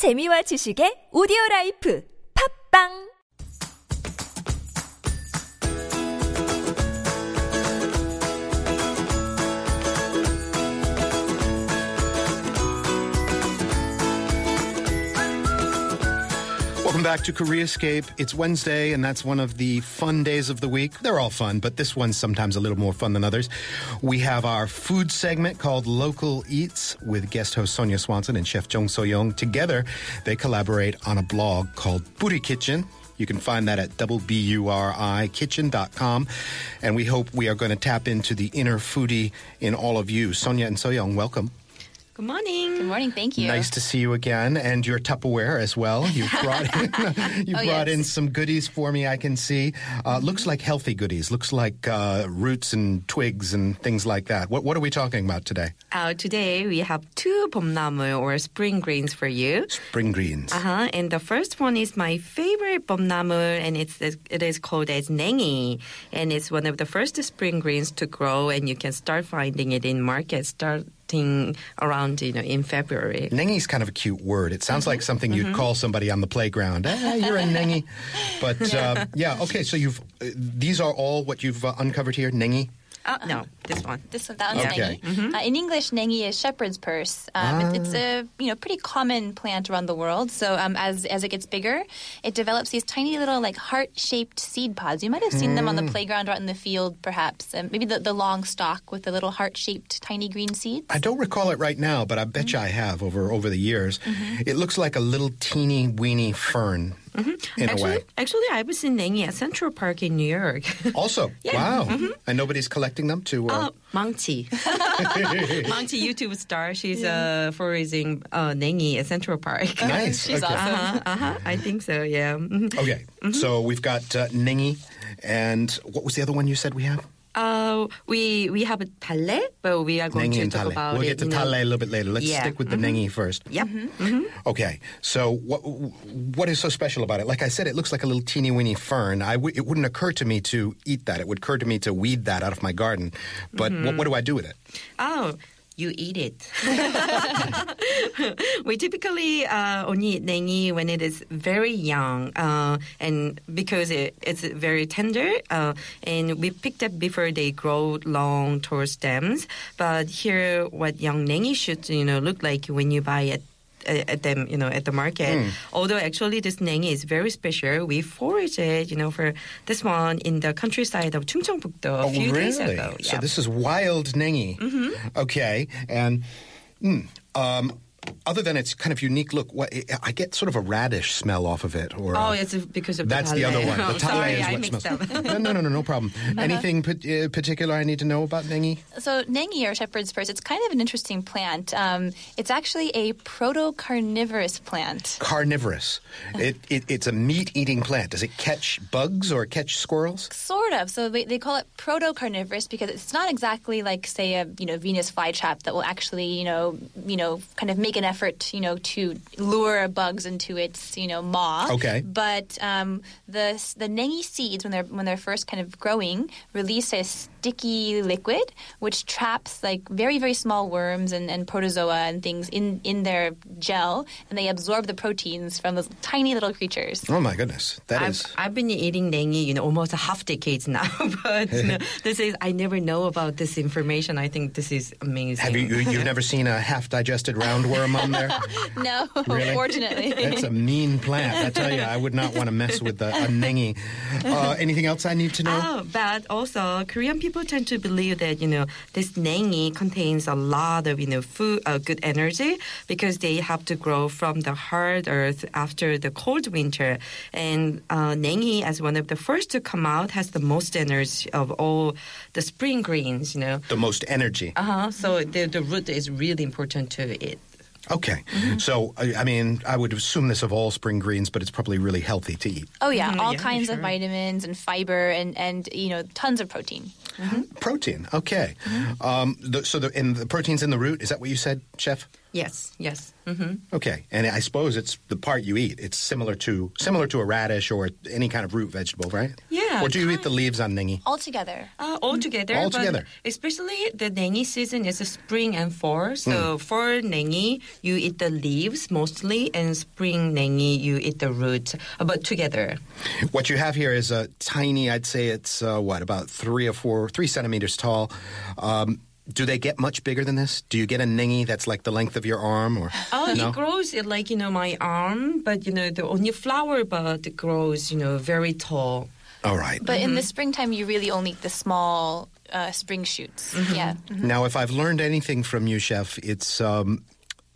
재미와 지식의 오디오 라이프. 팝빵 Welcome back to Koreascape. It's Wednesday, and that's one of the fun days of the week. They're all fun, but this one's sometimes a little more fun than others. We have our food segment called Local Eats with guest host Sonja Swanson and chef Jung Seo-young. Together, they collaborate on a blog called Bburi Kitchen. You can find that at double-B-U-R-I kitchen.com. And we hope we are going to tap into the inner foodie in all of you. Sonja and Seo-young, welcome. Good morning. Good morning. Thank you. Nice to see you again, and your Tupperware as well. You brought in, you oh, brought yes. in some goodies for me. I can see. Uh, looks like healthy goodies. Looks like uh, roots and twigs and things like that. What What are we talking about today? Uh, today we have two bomnamu or spring greens for you. Spring greens. Uh huh. And the first one is my favorite bomnamu, and it's it is called as nengi, and it's one of the first spring greens to grow, and you can start finding it in markets. Start around you know in February. Nengi's kind of a cute word. It sounds Mm-hmm. like something you'd call somebody on the playground. Ah, you're a nengi. But uh, yeah, okay. So you've uh, these are all what you've uh, uncovered here. Nengi. Uh, no, this one. This one, that one's Okay. nengi. Uh, in English, nengi is shepherd's purse. Um, it- it's a you know pretty common plant around the world. So um, as as it gets bigger, it develops these tiny little like heart shaped seed pods. You might have seen them on the playground or out in the field, perhaps. Um, maybe the, the long stalk with the little heart shaped tiny green seeds. I don't recall it right now, but I bet you I have over over the years. Mm-hmm. It looks like a little teeny weeny fern in a Mm-hmm. Actually, way. actually, I was in nengi at Central Park in New York. Also, wow. And nobody's collecting them to. Uh, Maangchi. Maangchi YouTube star. She's uh, foraging uh, nengi at Central Park. Nice. She's okay. awesome. Uh-huh, uh-huh. I think so, yeah. Mhm. Okay. So we've got uh, Nengi, and what was the other one you said we have? Uh, we we have a talle, but we are going Nengi to talk Talle. about We'll it. get to you know. Talle a little bit later. Let's Yeah. stick with the mm-hmm. Nengi first. Yep. Mm-hmm. Mm-hmm. Okay. So what what is so special about it? Like I said, it looks like a little teeny weeny fern. I w- it wouldn't occur to me to eat that. It would occur to me to weed that out of my garden. But what, what do I do with it? Oh, you eat it. we typically uh, only eat nengi when it is very young, uh, and because it, it's very tender, uh, and we pick them before they grow long tall stems. But here, what young nengi should you know look like when you buy it. At them, you know, at the market. Although actually this nengi is very special, we foraged it, you know, for this one in the countryside of Chungcheongbuk-do a few days ago. So this is wild Nengi. Mm-hmm. Okay. And mm, um, other than its kind of unique look, what, I get sort of a radish smell off of it. Or Oh, uh, it's because of That's the the other one. The Oh, sorry, is I what mixed smells. up. Uh-huh. no, no, no, no, no problem. Anything pa- uh, particular I need to know about Nengi? So nengi or shepherd's purse, it's kind of an interesting plant. Um, it's actually a proto-carnivorous plant. Carnivorous. It, it, it's a meat-eating plant. Does it catch bugs or catch squirrels? Sort of. So they, they call it proto-carnivorous because it's not exactly like, say, a you know Venus flytrap that will actually you know you know kind of make an effort you know to lure bugs into its you know maw. Okay. But um, the the nengi seeds when they're when they're first kind of growing release a sticky liquid which traps like very very small worms and, and protozoa and things in in their gel and they absorb the proteins from those tiny little creatures. Oh my goodness, that I've, is. I've been eating nengi, you know, almost a half decades now. but you know, this is I never know about this information. I think this is amazing. Have you, you you've never seen a half-digested roundworm on there? No, Really? fortunately. That's a mean plant. I tell you, I would not want to mess with a, a nengi. Uh, anything else I need to know? Oh, but also Korean people tend to believe that you know this nengi contains a lot of you know food, uh, good energy because they have to grow from the hard earth after the cold winter. And uh, nengi, as one of the first to come out, has the most energy of all the spring greens. You know. The most energy. Uh huh. So the the root is really important to it. Okay. Mm-hmm. So, I, I mean, I would assume this of all spring greens, but it's probably really healthy to eat. Oh yeah, Mhm, all yeah, kinds of vitamins and fiber and and you know tons of protein. Protein. Okay. Um, the, so, the, and the protein's in the root. Is that what you said, Chef? Yes, yes. Mm-hmm. Okay, and I suppose it's the part you eat. It's similar to similar to a radish or any kind of root vegetable, right? Yeah, Or do you eat the leaves on nengi? All together. Uh, all together. All together. Especially the nengi season is spring and fall. So Hmm. for nengi, you eat the leaves mostly, and spring nengi, you eat the root, uh, but together. What you have here is a tiny. I'd say it's uh, what about three or four, three centimeters tall. Um, do they get much bigger than this? Do you get a nengi that's like the length of your arm, or Oh, no? it grows like you know my arm, but you know the only flower bud grows you know very tall. All right. But in the springtime, you really only eat the small uh, spring shoots. Yeah. Now, if I've learned anything from you, chef, it's um,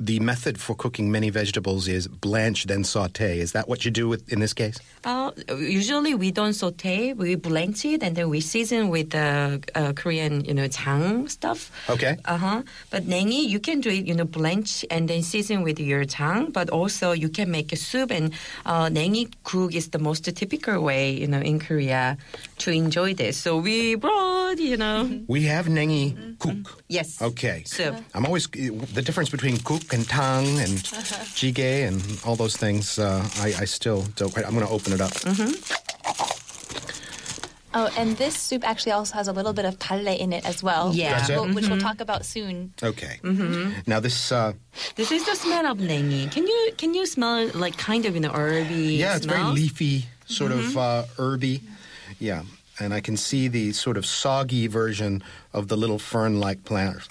the method for cooking many vegetables is blanch then saute. Is that what you do with in this case? Uh, usually we don't saute, we blanch it and then we season with the uh, Korean, you know, jang stuff. Okay. Uh huh. But nengi, you can do it, you know, blanch and then season with your jang. But also you can make a soup and uh, nengi guk is the most typical way, you know, in Korea to enjoy this. So we brought, you know, We have nengi guk. yes. Okay. So I'm always the difference between guk and tang and jjigae and all those things. Uh, I, I still don't quite. I'm going to open it up. Oh, and this soup actually also has a little bit of talle in it as well. Yeah. That's it? Which we'll- Which we'll talk about soon. Okay. Now this. Uh, this is the smell of nengi. Can you can you smell like kind of you know herby? yeah, it's very leafy, sort of uh, herby. Yeah. And I can see the sort of soggy version of the little fern-like plants.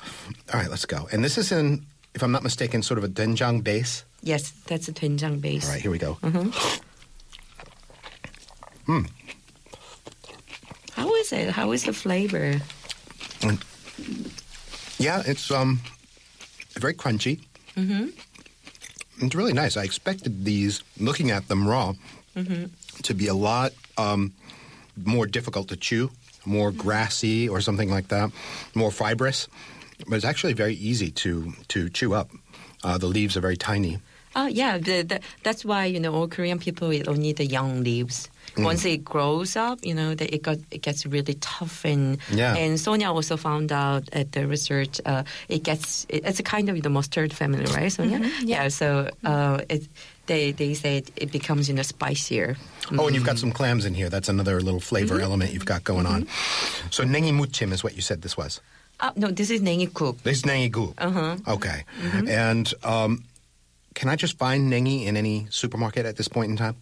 All right, let's go. And this is in, if I'm not mistaken, sort of a doenjang base. Yes, that's a doenjang base. All right, here we go. How is it? How is the flavor? Yeah, it's um very crunchy. Mm-hmm. It's really nice. I expected these, looking at them raw, to be a lot um, more difficult to chew, more grassy or something like that, more fibrous. But it's actually very easy to to chew up. Uh, the leaves are very tiny. Oh yeah, the, the, that's why you know all Korean people eat only the young leaves. Mm. Once it grows up, you know, that it got it gets really tough and Yeah. and Sonja also found out at the research uh, it gets it, it's a kind of the mustard family, right, Sonja? Mm-hmm. yeah. So uh, it they they say it becomes you know spicier. Oh, and you've got some clams in here. That's another little flavor Mm-hmm. element you've got going on. So nengi muchim is what you said this was. Uh, no, this is nengi guk. This is nengi gu. Uh-huh. Okay. And um, can I just find nengi in any supermarket at this point in time?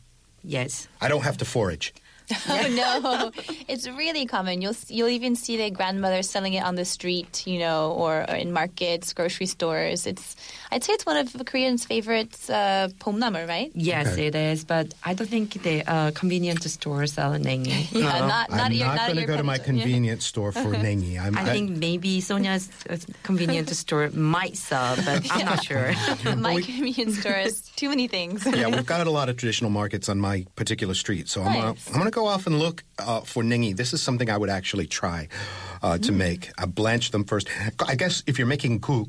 Yes. I don't have to forage. Oh no, it's really common. You'll you'll even see their grandmothers selling it on the street, you know, or, or in markets, grocery stores. It's I'd say it's one of Koreans' favorites, uh, pomnamer, right? Yes, Okay. it is, but I don't think the uh, convenience stores sell nengi. Yeah, No. not not I'm your, not not going to go to my pension. Yeah. convenience store for nengi. I'm, I think maybe Sonja's uh, convenience store might sell, but I'm not sure. My convenience store has too many things. yeah, we've got a lot of traditional markets on my particular street, so I'm gonna, I'm going to go off and look uh, for nengi. This is something I would actually try uh, Mm. to make. I blanch them first. I guess if you're making guk,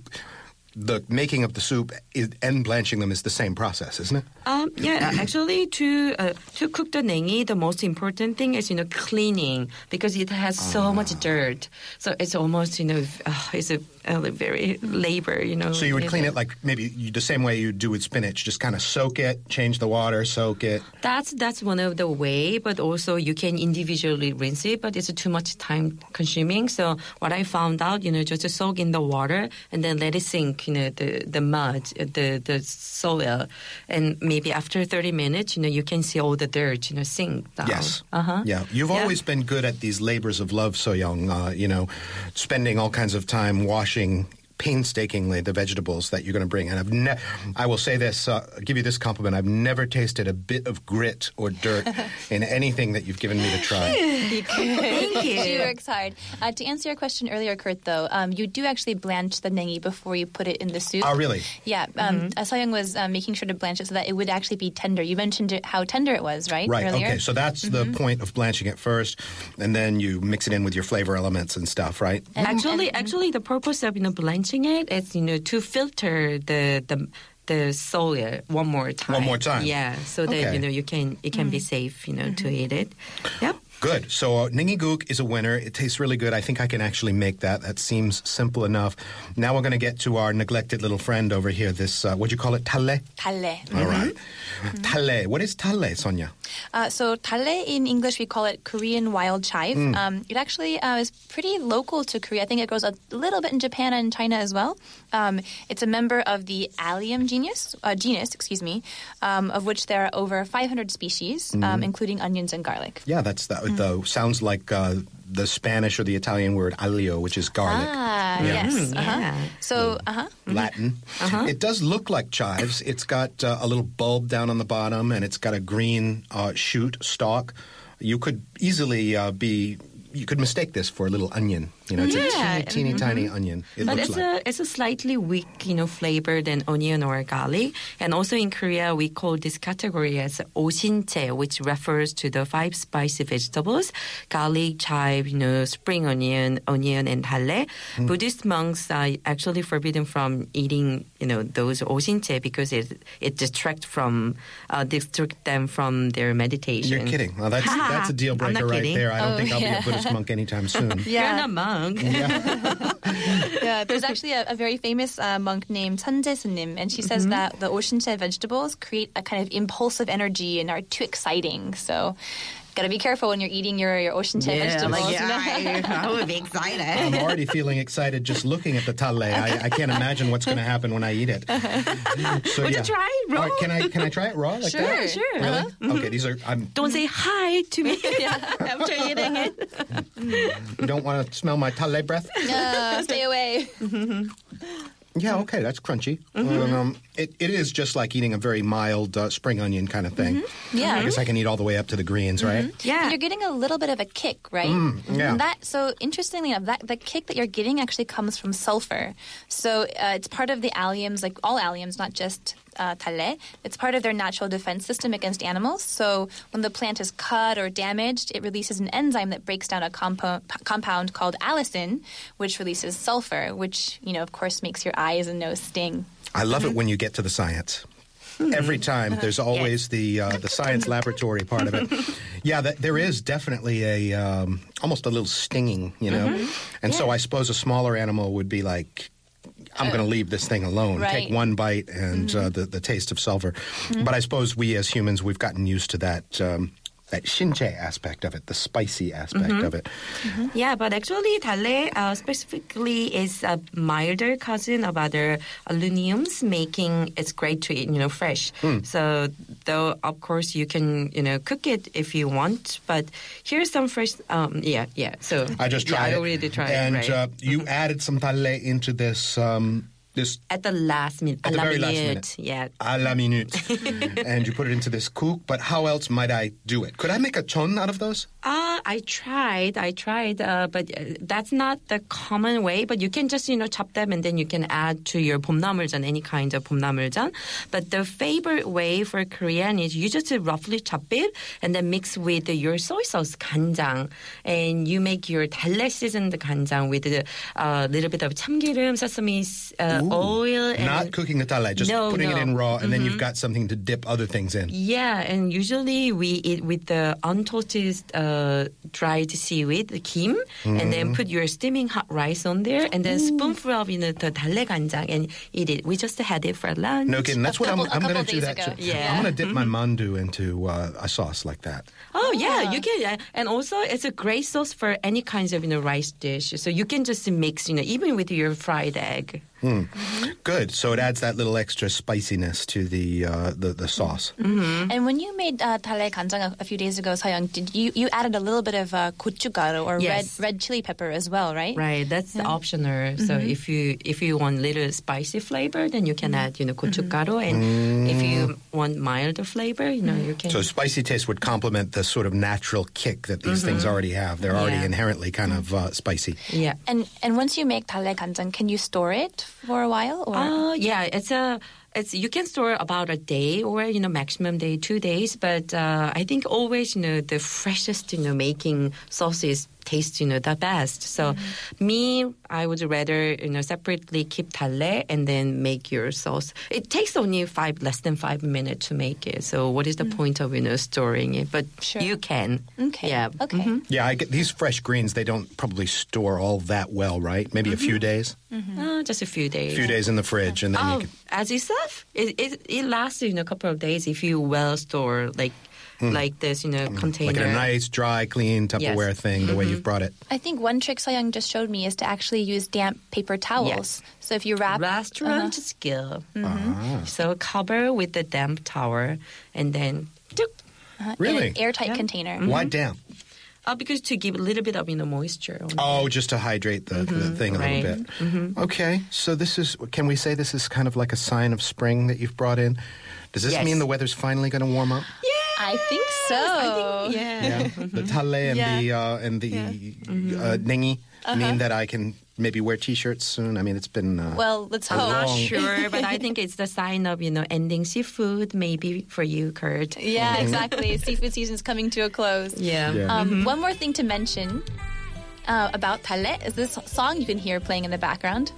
the making of the soup is, and blanching them is the same process, isn't it? Um, yeah, actually, to uh, to cook the nengi, the most important thing is you know cleaning because it has so much dirt. So it's almost you know uh, it's a, a very labor. You know. So you would clean it like maybe you, the same way you do with spinach, just kind of soak it, change the water, soak it. That's that's one of the way, but also you can individually rinse it, but it's too much time consuming. So what I found out, you know, just to soak in the water and then let it sink, you know, the the mud, the the soil, and maybe after 30 minutes, you know, you can see all the dirt, you know, sink down. Yes. Uh huh. Yeah. You've Yeah. always been good at these labors of love, Seo-young. Uh, you know, spending all kinds of time washing painstakingly the vegetables that you're going to bring. And I've ne- I will say this, uh, give you this compliment. I've never tasted a bit of grit or dirt in anything that you've given me to try. Thank you. She works hard. Uh, to answer your question earlier, Kurt, though, um, you do actually blanch the nengi before you put it in the soup. Oh, really? Yeah, um, uh, Seo-young was uh, making sure to blanch it so that it would actually be tender. You mentioned it, how tender it was, right? Right. Earlier? Okay. So that's the point of blanching it first, and then you mix it in with your flavor elements and stuff, right? Actually, actually, the purpose of you know blanching it is you know to filter the the the soil one more time. One more time. Yeah, so that Okay. you know you can it can be mm-hmm. safe you know to mm-hmm. eat it. Yep. Good. So uh, is a winner. It tastes really good. I think I can actually make that. That seems simple enough. Now we're going to get to our neglected little friend over here. This, uh, what do you call it? Talle? Talle. All right. mm-hmm. Mm-hmm. Talle. What is talle, Sonja? Uh, so talle in English, we call it Korean wild chive. Mm. Um, it actually uh, is pretty local to Korea. I think it grows a little bit in Japan and China as well. Um, it's a member of the Allium genus, uh, genus, excuse me, um, of which there are over 500 species, mm. including onions and garlic. Yeah, that's that. The sounds like uh, the Spanish or the Italian word aglio, which is garlic. Ah, Yeah. yes. Mm, uh-huh. yeah. So, uh-huh. Latin. It does look like chives. It's got uh, a little bulb down on the bottom, and it's got a green uh, shoot stalk. You could easily uh, be. You could mistake this for a little onion. You know, it's Yeah, a teeny, teeny, tiny onion. It But it's like. a it's a slightly weak, you know, flavor than onion or garlic. And also in Korea, we call this category as oshinche, which refers to the five spicy vegetables: garlic, chive, you know, spring onion, onion, and dalle. Hmm. Buddhist monks are actually forbidden from eating, you know, those oshinche because it it distract from uh, distract them from their meditation. You're kidding. Well, that's that's a deal breaker right kidding. there. I don't Oh, think I'll yeah. be a Buddhist monk anytime soon. You're not monk. yeah, there's actually a, a very famous uh, monk named Seonjae Sunim, and she Mm-hmm. says that the oshinche vegetables create a kind of impulsive energy and are too exciting. So, gotta be careful when you're eating your your oshinche vegetables. like, you know? yeah, I, I would be excited. I'm already feeling excited just looking at the talle. I, I can't imagine what's going to happen when I eat it. So, Would you try it raw? All right, can I can I try it raw like Sure, that? sure. Really? Okay, these are. I'm, Don't say hi to me after eating it. you don't want to smell my talle breath. Uh, stay away. Yeah, okay, that's crunchy. Mm-hmm. Um, it, it is just like eating a very mild uh, spring onion kind of thing. Yeah. I guess I can eat all the way up to the greens, right? Mm-hmm. Yeah. You're getting a little bit of a kick, right? yeah. And that so interestingly enough, that the kick that you're getting actually comes from sulfur. So uh, it's part of the alliums, like all alliums, not just uh. It's part of their natural defense system against animals. So when the plant is cut or damaged, it releases an enzyme that breaks down a compo- compound called allicin, which releases sulfur, which you know, of course, makes your eyes and nose sting. I love Mm-hmm. it when you get to the science. Every time, there's always the uh, the science laboratory part of it. Yeah, that, there is definitely a um, almost a little stinging, you know. Mm-hmm. And so I suppose a smaller animal would be like, I'm going to leave this thing alone. Right. Take one bite and uh, the the taste of sulfur. But I suppose we as humans we've gotten used to that. Um, that shinche aspect of it, the spicy aspect of it. Yeah, but actually, dalle uh, specifically is a milder cousin of other alliums, making it's great to eat, you know, fresh. So, though of course you can, you know, cook it if you want, but here's some fresh. Um, yeah, yeah. So I just yeah, tried I it, already tried and it. Right? uh, you added some talle into this um, this at the last minute, At the very last minute, minute. Yeah. a la minute, and you put it into this guk. But how else might I do it? Could I make a chon out of those? Uh, I tried, I tried, uh, but uh, that's not the common way. But you can just, you know, chop them and then you can add to your 봄나물전, any kind of 봄나물전. But the favorite way for Korean is you just roughly chop it and then mix with your soy sauce 간장. And you make your 달래 seasoned 간장 with a uh, little bit of 참기름, sesame uh, oil. And Not cooking the talle, just No, putting it no. Mm-hmm. in raw, and then you've got something to dip other things in. Yeah, and usually we eat with the untoasted uh, dried seaweed, the kim, and Mm-hmm. then put your steaming hot rice on there, and then spoonful of you know the dalle ganjang and eat it. We just had it for lunch. No kidding. That's what couple- I'm, a I'm going to do. That. ago. too. Yeah. I'm going to dip my mandu into uh, a sauce like that. Oh yeah, you can, yeah. and also it's a great sauce for any kinds of you know rice dish. So you can just mix, you know, even with your fried egg. Mm. Mm-hmm. Good. So it adds that little extra spiciness to the uh, the, the, sauce. Mm-hmm. And when you made uh, talle kanjang a few days ago, Seo-young, did you you added a little bit of uh, gochugaru or yes. red red chili pepper as well, right? Right. That's yeah. optional. So mm-hmm. if you if you want little spicy flavor, then you can mm-hmm. add you know gochugaru, mm-hmm. and mm. if you mm. want milder flavor, you know you can. So spicy taste would complement the sort of natural kick that these mm-hmm. things already have. They're yeah. already inherently kind of uh, spicy. Yeah. And and once you make talle kanjang, can you store it? For a while? Or Uh, yeah, it's a. It's you can store about a day or you know maximum day two days, but uh, I think always you know the freshest you know making sauce is taste you know the best. So me, I would rather you know separately keep talle and then make your sauce. It takes only five less than five minutes to make it. So what is the point of you know storing it? But Sure. you can. Okay. Yeah. Okay. Mhm. Yeah, I get these fresh greens. They don't probably store all that well, right? Maybe a few days, Uh, just a few days. a few days in the fridge, and then Oh, you can. as you said, it, it it lasts you know a couple of days if you well store like like this you know container. Hmm. Like in a nice, dry, clean Tupperware thing, the way you've brought it. I think one trick Seo-young just showed me is to actually use damp paper towels. Yes. So if you wrap restaurant Uh-huh. skill. Ah. So cover with the damp towel and then tuk. uh, Really? in an airtight Yeah. container. Why damp? Uh, because to give a little bit of you know moisture. Oh, just to hydrate the, the thing a right. little bit. Okay, so this is, can we say this is kind of like a sign of spring that you've brought in? Does this Yes. mean the weather's finally going to warm up? I think so. yeah. Yeah. the talle and Yeah. the, uh, and the uh, nengi mean that I can maybe wear t-shirts soon. I mean, it's been. Uh, Well, let's hope. I'm not sure, but I think it's the sign of you know ending seafood maybe for you, Kurt. Yeah, exactly. Seafood season's coming to a close. Yeah. Yeah. Um, One more thing to mention uh, about Talle is this song you can hear playing in the background.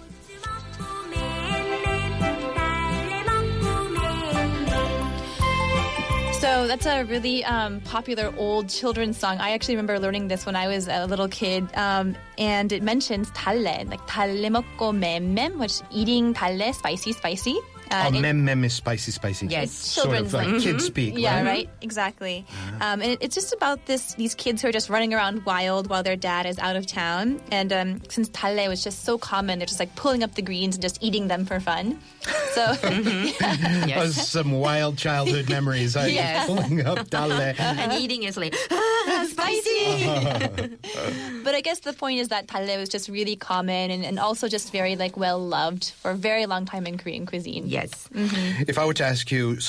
So that's a really um, popular old children's song. I actually remember learning this when I was a little kid, um, and it mentions talle, like talle 먹고 맴맴, which eating talle, spicy, spicy. Uh, oh, it- mem mem is spicy, spicy. Yes. Sort of Children's like like- kid speak. Yeah, right? right. Exactly. Um, and it, it's just about this these kids who are just running around wild while their dad is out of town. And um, since talle was just so common, they're just like pulling up the greens and just eating them for fun. So Oh, Yes. some wild childhood memories. I Yes. pulling up dalle. and eating is like ah, spicy. But I guess the point is that talle was just really common and, and also just very like well loved for a very long time in Korean cuisine. yes. If I were to ask you,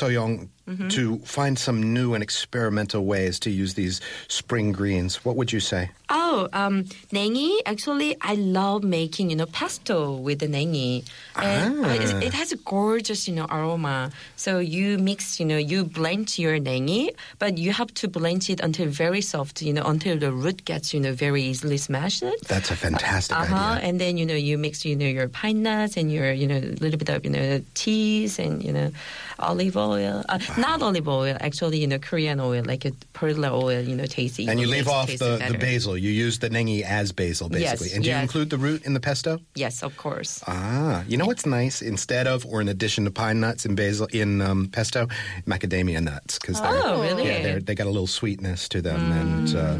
Seo-young, to find some new and experimental ways to use these spring greens, what would you say? Oh, um, nengi. Actually, I love making you know pesto with the nengi, and Ah. it, it has a gorgeous you know aroma. So you mix, you know, you blend your nengi, but you have to blend it until very soft, you know, until the root gets you know very easily smashed. That's a fantastic Uh huh. idea. And then you know you mix you know your pine nuts and your you know a little bit of you know cheese and you know olive oil. Uh, not olive oil, actually you know Korean oil like a perilla oil. You know, tasty. And you leave off the, the basil. You use the nengi as basil, basically. Yes, and do you include the root in the pesto? Yes, of course. Ah, you know what's nice? Instead of or in addition to pine nuts and basil in um, pesto, macadamia nuts because Oh, really? yeah, they're, they got a little sweetness to them. And uh,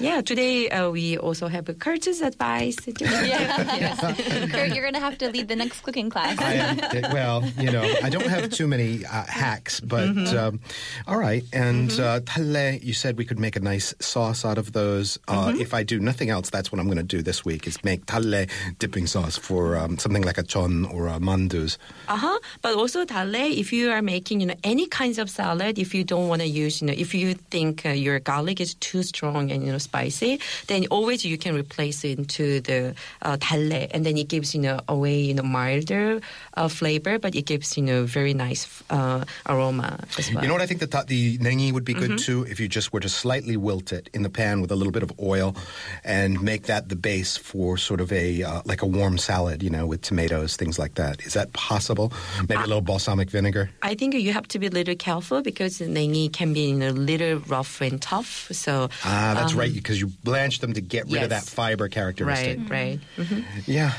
Yeah, today uh, we also have a Kurt's advice. Yeah. you're, you're going to have to lead the next cooking class. I am, well, you know, I don't have too many uh, hacks, but Mm-hmm. um, all right. And uh, talle, you said we could make a nice sauce out of those. Uh, Mm-hmm. If I do nothing else, that's what I'm going to do this week: is make talle dipping sauce for um, something like a chon or a mandus. Uh huh. But also dalle, if you are making you know any kinds of salad, if you don't want to use you know if you think uh, your garlic is too strong and you know spicy, then always you can replace it into the uh, dalle, and then it gives you know away you know milder uh, flavor, but it gives you know very nice uh, aroma as well. You know what I think the ta- the nengi would be good Mm-hmm. too if you just were to slightly wilt it in the pan with a little bit of oil and make that the base for sort of a uh, like a warm salad, you know, with tomatoes, things like that. Is that possible? Maybe a little balsamic vinegar. I think you have to be a little careful because the nengi can be you know, a little rough and tough. So Ah, that's um, right, because you blanch them to get rid of that fiber characteristic. Right, right. Mm-hmm. Mm-hmm. Yeah.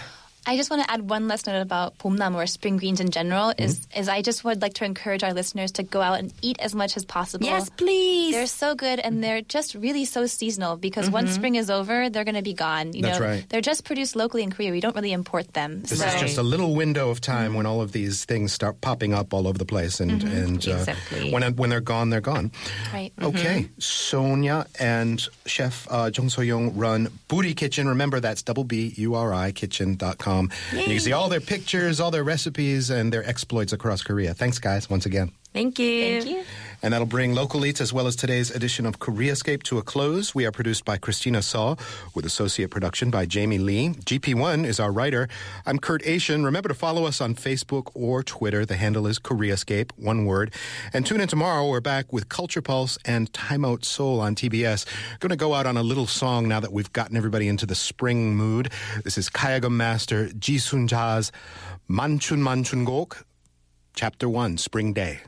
I just want to add one last note about pomnam or spring greens in general. Mm-hmm. Is is I just would like to encourage our listeners to go out and eat as much as possible. Yes, please. They're so good and mm-hmm. they're just really so seasonal because once mm-hmm. spring is over, they're going to be gone. You That's know, right. they're just produced locally in Korea. We don't really import them. This so is just a little window of time when all of these things start popping up all over the place, and and uh, Exactly. when when they're gone, they're gone. right. Okay, Sonja and Chef uh, Jung Seo-young run Bburi Kitchen. Remember, that's double B U R I kitchen.com. And you can see all their pictures, all their recipes, and their exploits across Korea. Thanks, guys, once again. Thank you. Thank you. And that'll bring local eats as well as today's edition of Koreascape to a close. We are produced by Christina Saw with associate production by Jamie Lee. GP1 is our writer. I'm Kurt Achin. Remember to follow us on Facebook or Twitter. The handle is Koreascape, one word. And tune in tomorrow. We're back with Culture Pulse and Time Out Seoul on TBS. Going to go out on a little song now that we've gotten everybody into the spring mood. This is Kayagum master Ji Sun Ja's Manchun Manchun Gok, Chapter 1, Spring Day.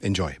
Enjoy.